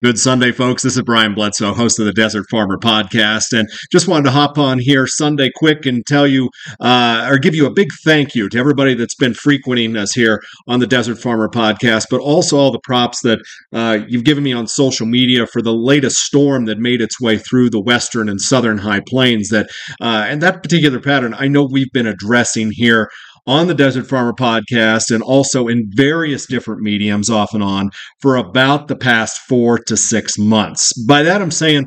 Good Sunday, folks. This is Brian Bledsoe, host of the Desert Farmer podcast, and just wanted to hop on here Sunday quick and tell you uh, or give you a big thank you to everybody that's been frequenting us here on the Desert Farmer podcast, but also all the props that uh, you've given me on social media for the latest storm that made its way through the western and southern high plains. That uh, and that particular pattern, I know we've been addressing here on the Desert Farmer podcast and also in various different mediums off and on for about the past four to six months. By that, I'm saying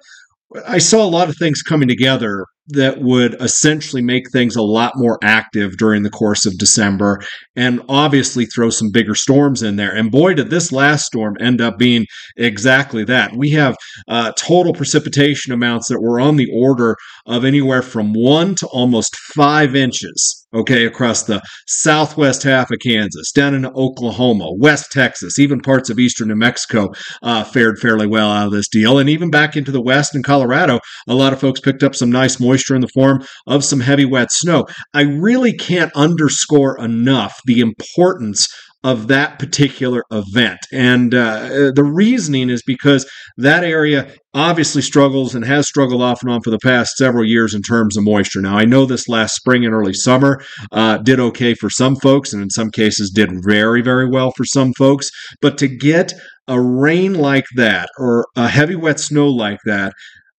I saw a lot of things coming together that would essentially make things a lot more active during the course of December and obviously throw some bigger storms in there. And boy, did this last storm end up being exactly that. We have uh, total precipitation amounts that were on the order of anywhere from one to almost five inches okay, across the southwest half of Kansas, down into Oklahoma, West Texas, even parts of eastern New Mexico uh, fared fairly well out of this deal. And even back into the west in Colorado, a lot of folks picked up some nice moisture in the form of some heavy wet snow. I really can't underscore enough the importance of that particular event. And uh, the reasoning is because that area obviously struggles and has struggled off and on for the past several years in terms of moisture. Now, I know this last spring and early summer uh, did okay for some folks, and in some cases did very, very well for some folks. But to get a rain like that or a heavy wet snow like that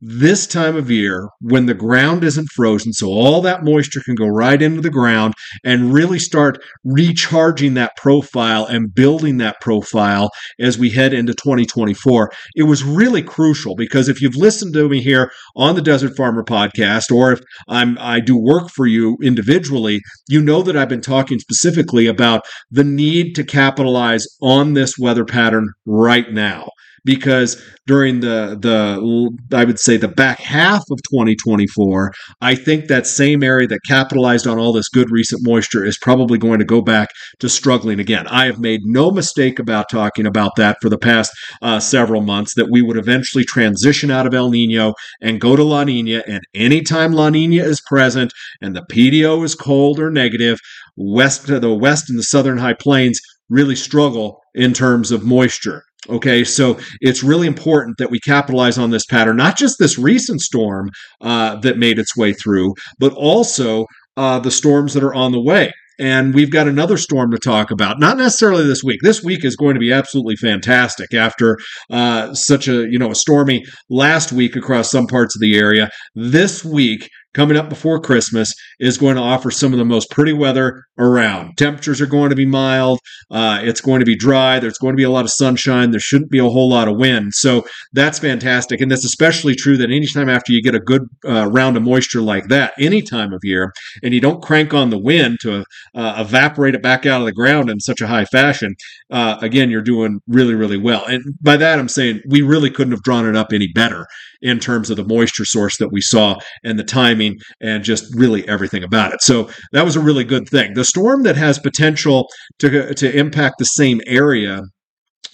this time of year when the ground isn't frozen, so all that moisture can go right into the ground and really start recharging that profile and building that profile as we head into 2024. It was really crucial because if you've listened to me here on the Desert Farmer podcast, or if I'm I do work for you individually, you know that I've been talking specifically about the need to capitalize on this weather pattern right now because during the the I would say the back half of 2024, I think that same area that capitalized on all this good recent moisture is probably going to go back to struggling again. I have made no mistake about talking about that for the past uh, several months that we would eventually transition out of El Nino and go to La Nina, and anytime La Nina is present and the PDO is cold or negative, west the west and the southern high plains really struggle in terms of moisture. Okay, so it's really important that we capitalize on this pattern, not just this recent storm uh, that made its way through, but also uh, the storms that are on the way. And we've got another storm to talk about. Not necessarily this week. This week is going to be absolutely fantastic after uh, such a you know a stormy last week across some parts of the area. This week coming up before Christmas is going to offer some of the most pretty weather around. Temperatures are going to be mild. Uh, it's going to be dry. There's going to be a lot of sunshine. There shouldn't be a whole lot of wind. So that's fantastic. And that's especially true that anytime after you get a good uh, round of moisture like that, any time of year, and you don't crank on the wind to uh, evaporate it back out of the ground in such a high fashion, uh, again, you're doing really, really well. And by that, I'm saying we really couldn't have drawn it up any better in terms of the moisture source that we saw and the timing and just really everything about it. So that was a really good thing. The storm that has potential to, to impact the same area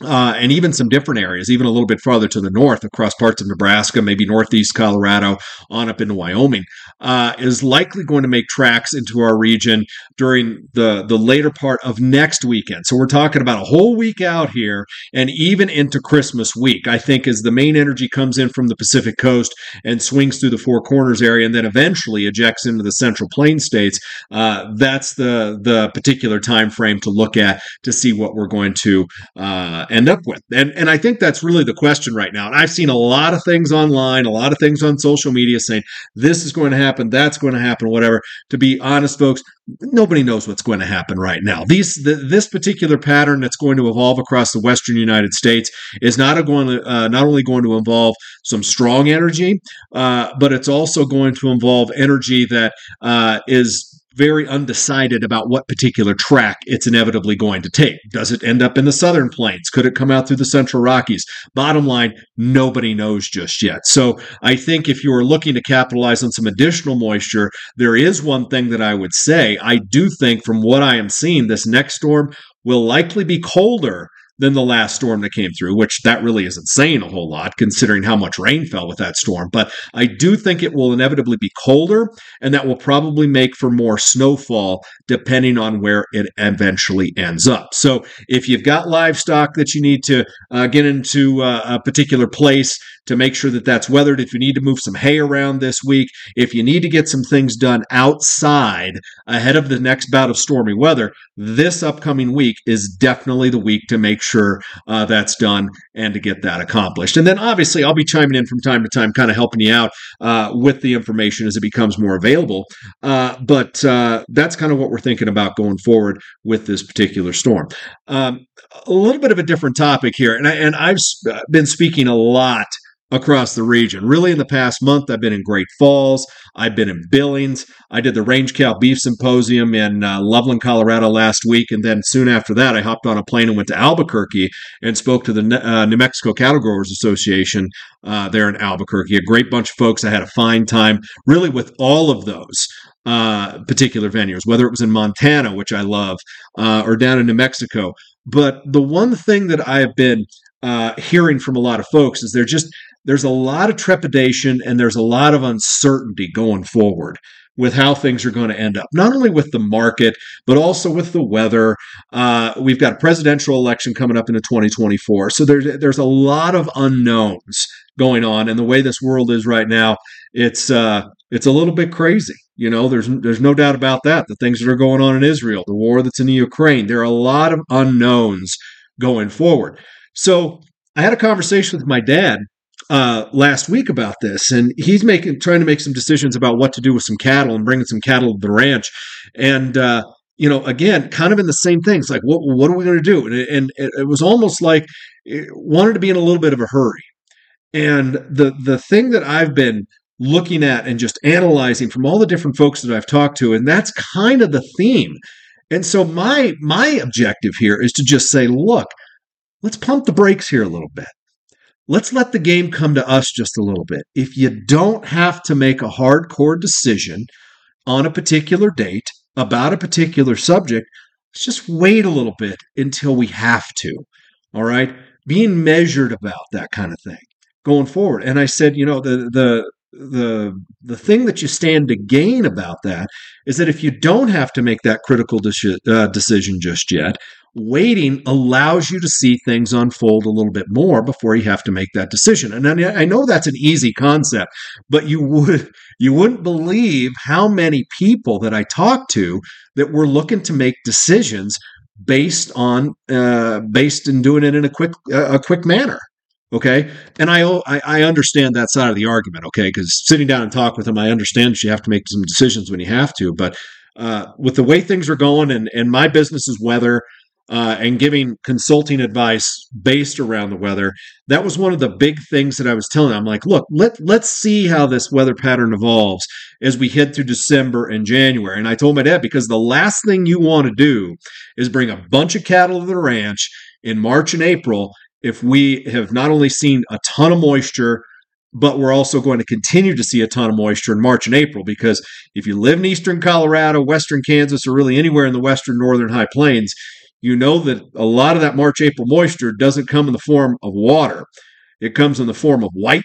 uh, and even some different areas, even a little bit farther to the north, across parts of Nebraska, maybe northeast Colorado, on up into Wyoming, uh, is likely going to make tracks into our region during the the later part of next weekend. So we're talking about a whole week out here, and even into Christmas week. I think as the main energy comes in from the Pacific Coast and swings through the Four Corners area, and then eventually ejects into the Central Plain states. Uh, that's the the particular time frame to look at to see what we're going to uh, end up with. And and I think that's really the question right now. And I've seen a lot of things online, a lot of things on social media saying this is going to happen, that's going to happen, whatever. To be honest, folks, nobody knows what's going to happen right now. These the, this particular pattern that's going to evolve across the western United States is not going to uh, not only going to involve some strong energy, uh, but it's also going to involve energy that uh, is very undecided about what particular track it's inevitably going to take. Does it end up in the southern plains? Could it come out through the central Rockies? Bottom line, nobody knows just yet. So I think if you are looking to capitalize on some additional moisture, there is one thing that I would say. I do think from what I am seeing, this next storm will likely be colder than the last storm that came through, which that really isn't saying a whole lot considering how much rain fell with that storm. But I do think it will inevitably be colder, and that will probably make for more snowfall depending on where it eventually ends up. So if you've got livestock that you need to uh, get into uh, a particular place, to make sure that that's weathered. If you need to move some hay around this week, if you need to get some things done outside ahead of the next bout of stormy weather, this upcoming week is definitely the week to make sure uh, that's done and to get that accomplished. And then obviously, I'll be chiming in from time to time, kind of helping you out uh, with the information as it becomes more available. Uh, but uh, that's kind of what we're thinking about going forward with this particular storm. Um, a little bit of a different topic here, and, I, and I've been speaking a lot across the region. Really, in the past month, I've been in Great Falls. I've been in Billings. I did the Range Cow Beef Symposium in uh, Loveland, Colorado last week. And then soon after that, I hopped on a plane and went to Albuquerque and spoke to the uh, New Mexico Cattle Growers Association uh, there in Albuquerque. A great bunch of folks. I had a fine time, really, with all of those. Uh, particular venues, whether it was in Montana, which I love, uh, or down in New Mexico. But the one thing that I have been uh, hearing from a lot of folks is they're just there's a lot of trepidation and there's a lot of uncertainty going forward with how things are going to end up, not only with the market, but also with the weather. Uh, we've got a presidential election coming up into 2024. So there's, there's a lot of unknowns going on. And the way this world is right now, it's, uh, it's a little bit crazy. You know, there's, there's no doubt about that. The things that are going on in Israel, the war that's in the Ukraine, there are a lot of unknowns going forward. So I had a conversation with my dad uh, last week about this, and he's making trying to make some decisions about what to do with some cattle and bringing some cattle to the ranch. And uh, you know, again, kind of in the same things, like what what are we going to do? And, and it, it was almost like it wanted to be in a little bit of a hurry. And the the thing that I've been looking at and just analyzing from all the different folks that I've talked to, and that's kind of the theme. And so my my objective here is to just say, look, let's pump the brakes here a little bit let's let the game come to us just a little bit. If you don't have to make a hardcore decision on a particular date about a particular subject, let's just wait a little bit until we have to. All right? Being measured about that kind of thing going forward. And I said, you know, the the the the thing that you stand to gain about that is that if you don't have to make that critical de- uh, decision just yet, waiting allows you to see things unfold a little bit more before you have to make that decision. And I know that's an easy concept, but you would you wouldn't believe how many people that I talk to that were looking to make decisions based on uh, based in doing it in a quick uh, a quick manner. Okay, and I, I, understand that side of the argument. Okay, because sitting down and talk with them, I understand that you have to make some decisions when you have to. But uh, with the way things are going, and and my business is weather, uh, and giving consulting advice based around the weather. That was one of the big things that I was telling them. I'm like, look, let let's see how this weather pattern evolves as we head through December and January. And I told my dad because the last thing you want to do is bring a bunch of cattle to the ranch in March and April if we have not only seen a ton of moisture but we're also going to continue to see a ton of moisture in March and April because if you live in eastern Colorado, western Kansas, or really anywhere in the western northern high plains, you know that a lot of that March April moisture doesn't come in the form of water. It comes in the form of white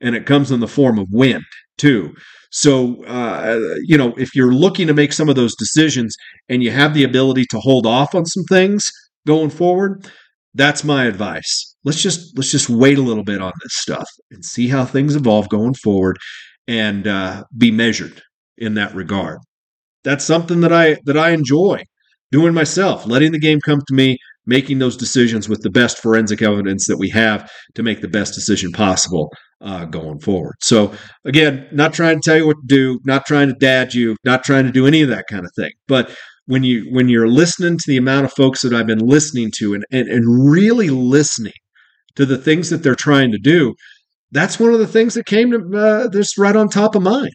and it comes in the form of wind too. So, uh, you know, if you're looking to make some of those decisions and you have the ability to hold off on some things going forward, that's my advice. Let's just let's just wait a little bit on this stuff and see how things evolve going forward, and uh, be measured in that regard. That's something that I that I enjoy doing myself, letting the game come to me, making those decisions with the best forensic evidence that we have to make the best decision possible uh, going forward. So, again, not trying to tell you what to do, not trying to dad you, not trying to do any of that kind of thing. But when you when you're listening to the amount of folks that I've been listening to and, and, and really listening to the things that they're trying to do, that's one of the things that came to uh, this right on top of mind.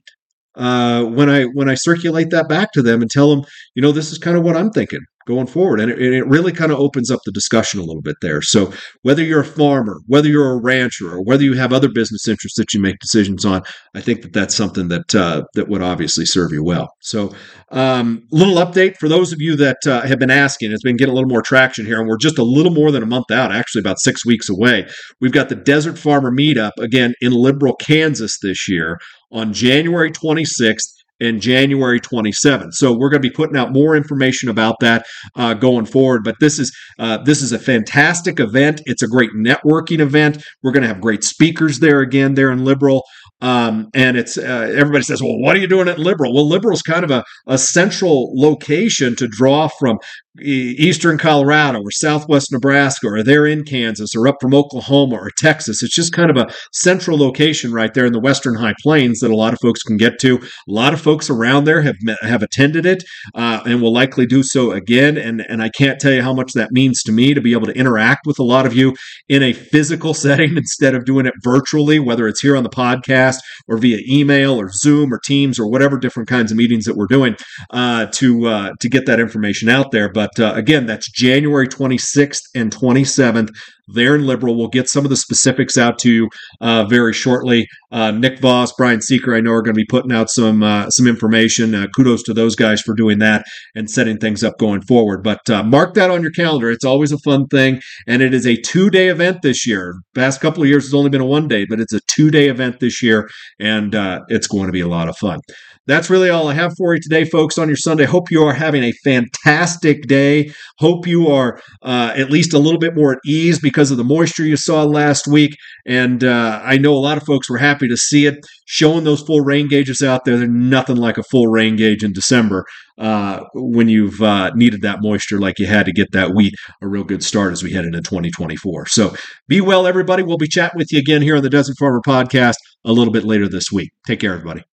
Uh, when I when I circulate that back to them and tell them, you know, this is kind of what I'm thinking going forward. And it, it really kind of opens up the discussion a little bit there. So whether you're a farmer, whether you're a rancher, or whether you have other business interests that you make decisions on, I think that that's something that uh, that would obviously serve you well. So, um, little update for those of you that uh, have been asking. It's been getting a little more traction here, and we're just a little more than a month out. Actually, about six weeks away. We've got the Desert Farmer Meetup again in Liberal, Kansas this year on January 26th in January 27th. So we're going to be putting out more information about that uh, going forward. But this is uh, this is a fantastic event. It's a great networking event. We're going to have great speakers there again there in Liberal. Um, and it's uh, everybody says, well, what are you doing at Liberal? Well, Liberal's kind of a, a central location to draw from eastern Colorado or southwest Nebraska or they're in Kansas or up from Oklahoma or Texas. It's just kind of a central location right there in the western high plains that a lot of folks can get to. A lot of folks around there have have attended it uh, and will likely do so again. And and I can't tell you how much that means to me to be able to interact with a lot of you in a physical setting instead of doing it virtually, whether it's here on the podcast or via email or Zoom or Teams or whatever different kinds of meetings that we're doing uh, to uh, to get that information out there. But but uh, again, that's January 26th and 27th there in Liberal. We'll get some of the specifics out to you uh, very shortly. Uh, Nick Voss, Brian Seeker, I know are going to be putting out some uh, some information. Uh, kudos to those guys for doing that and setting things up going forward. But uh, mark that on your calendar. It's always a fun thing, and it is a two day event this year. Past couple of years, has only been a one day, but it's a two day event this year, and uh, it's going to be a lot of fun. That's really all I have for you today, folks, on your Sunday. Hope you are having a fantastic day. Hope you are at least a little bit more at ease because because of the moisture you saw last week. And uh, I know a lot of folks were happy to see it. Showing those full rain gauges out there, there's nothing like a full rain gauge in December uh, when you've uh, needed that moisture like you had to get that wheat a real good start as we head into 2024. So be well, everybody. We'll be chatting with you again here on the Desert Farmer Podcast a little bit later this week. Take care, everybody.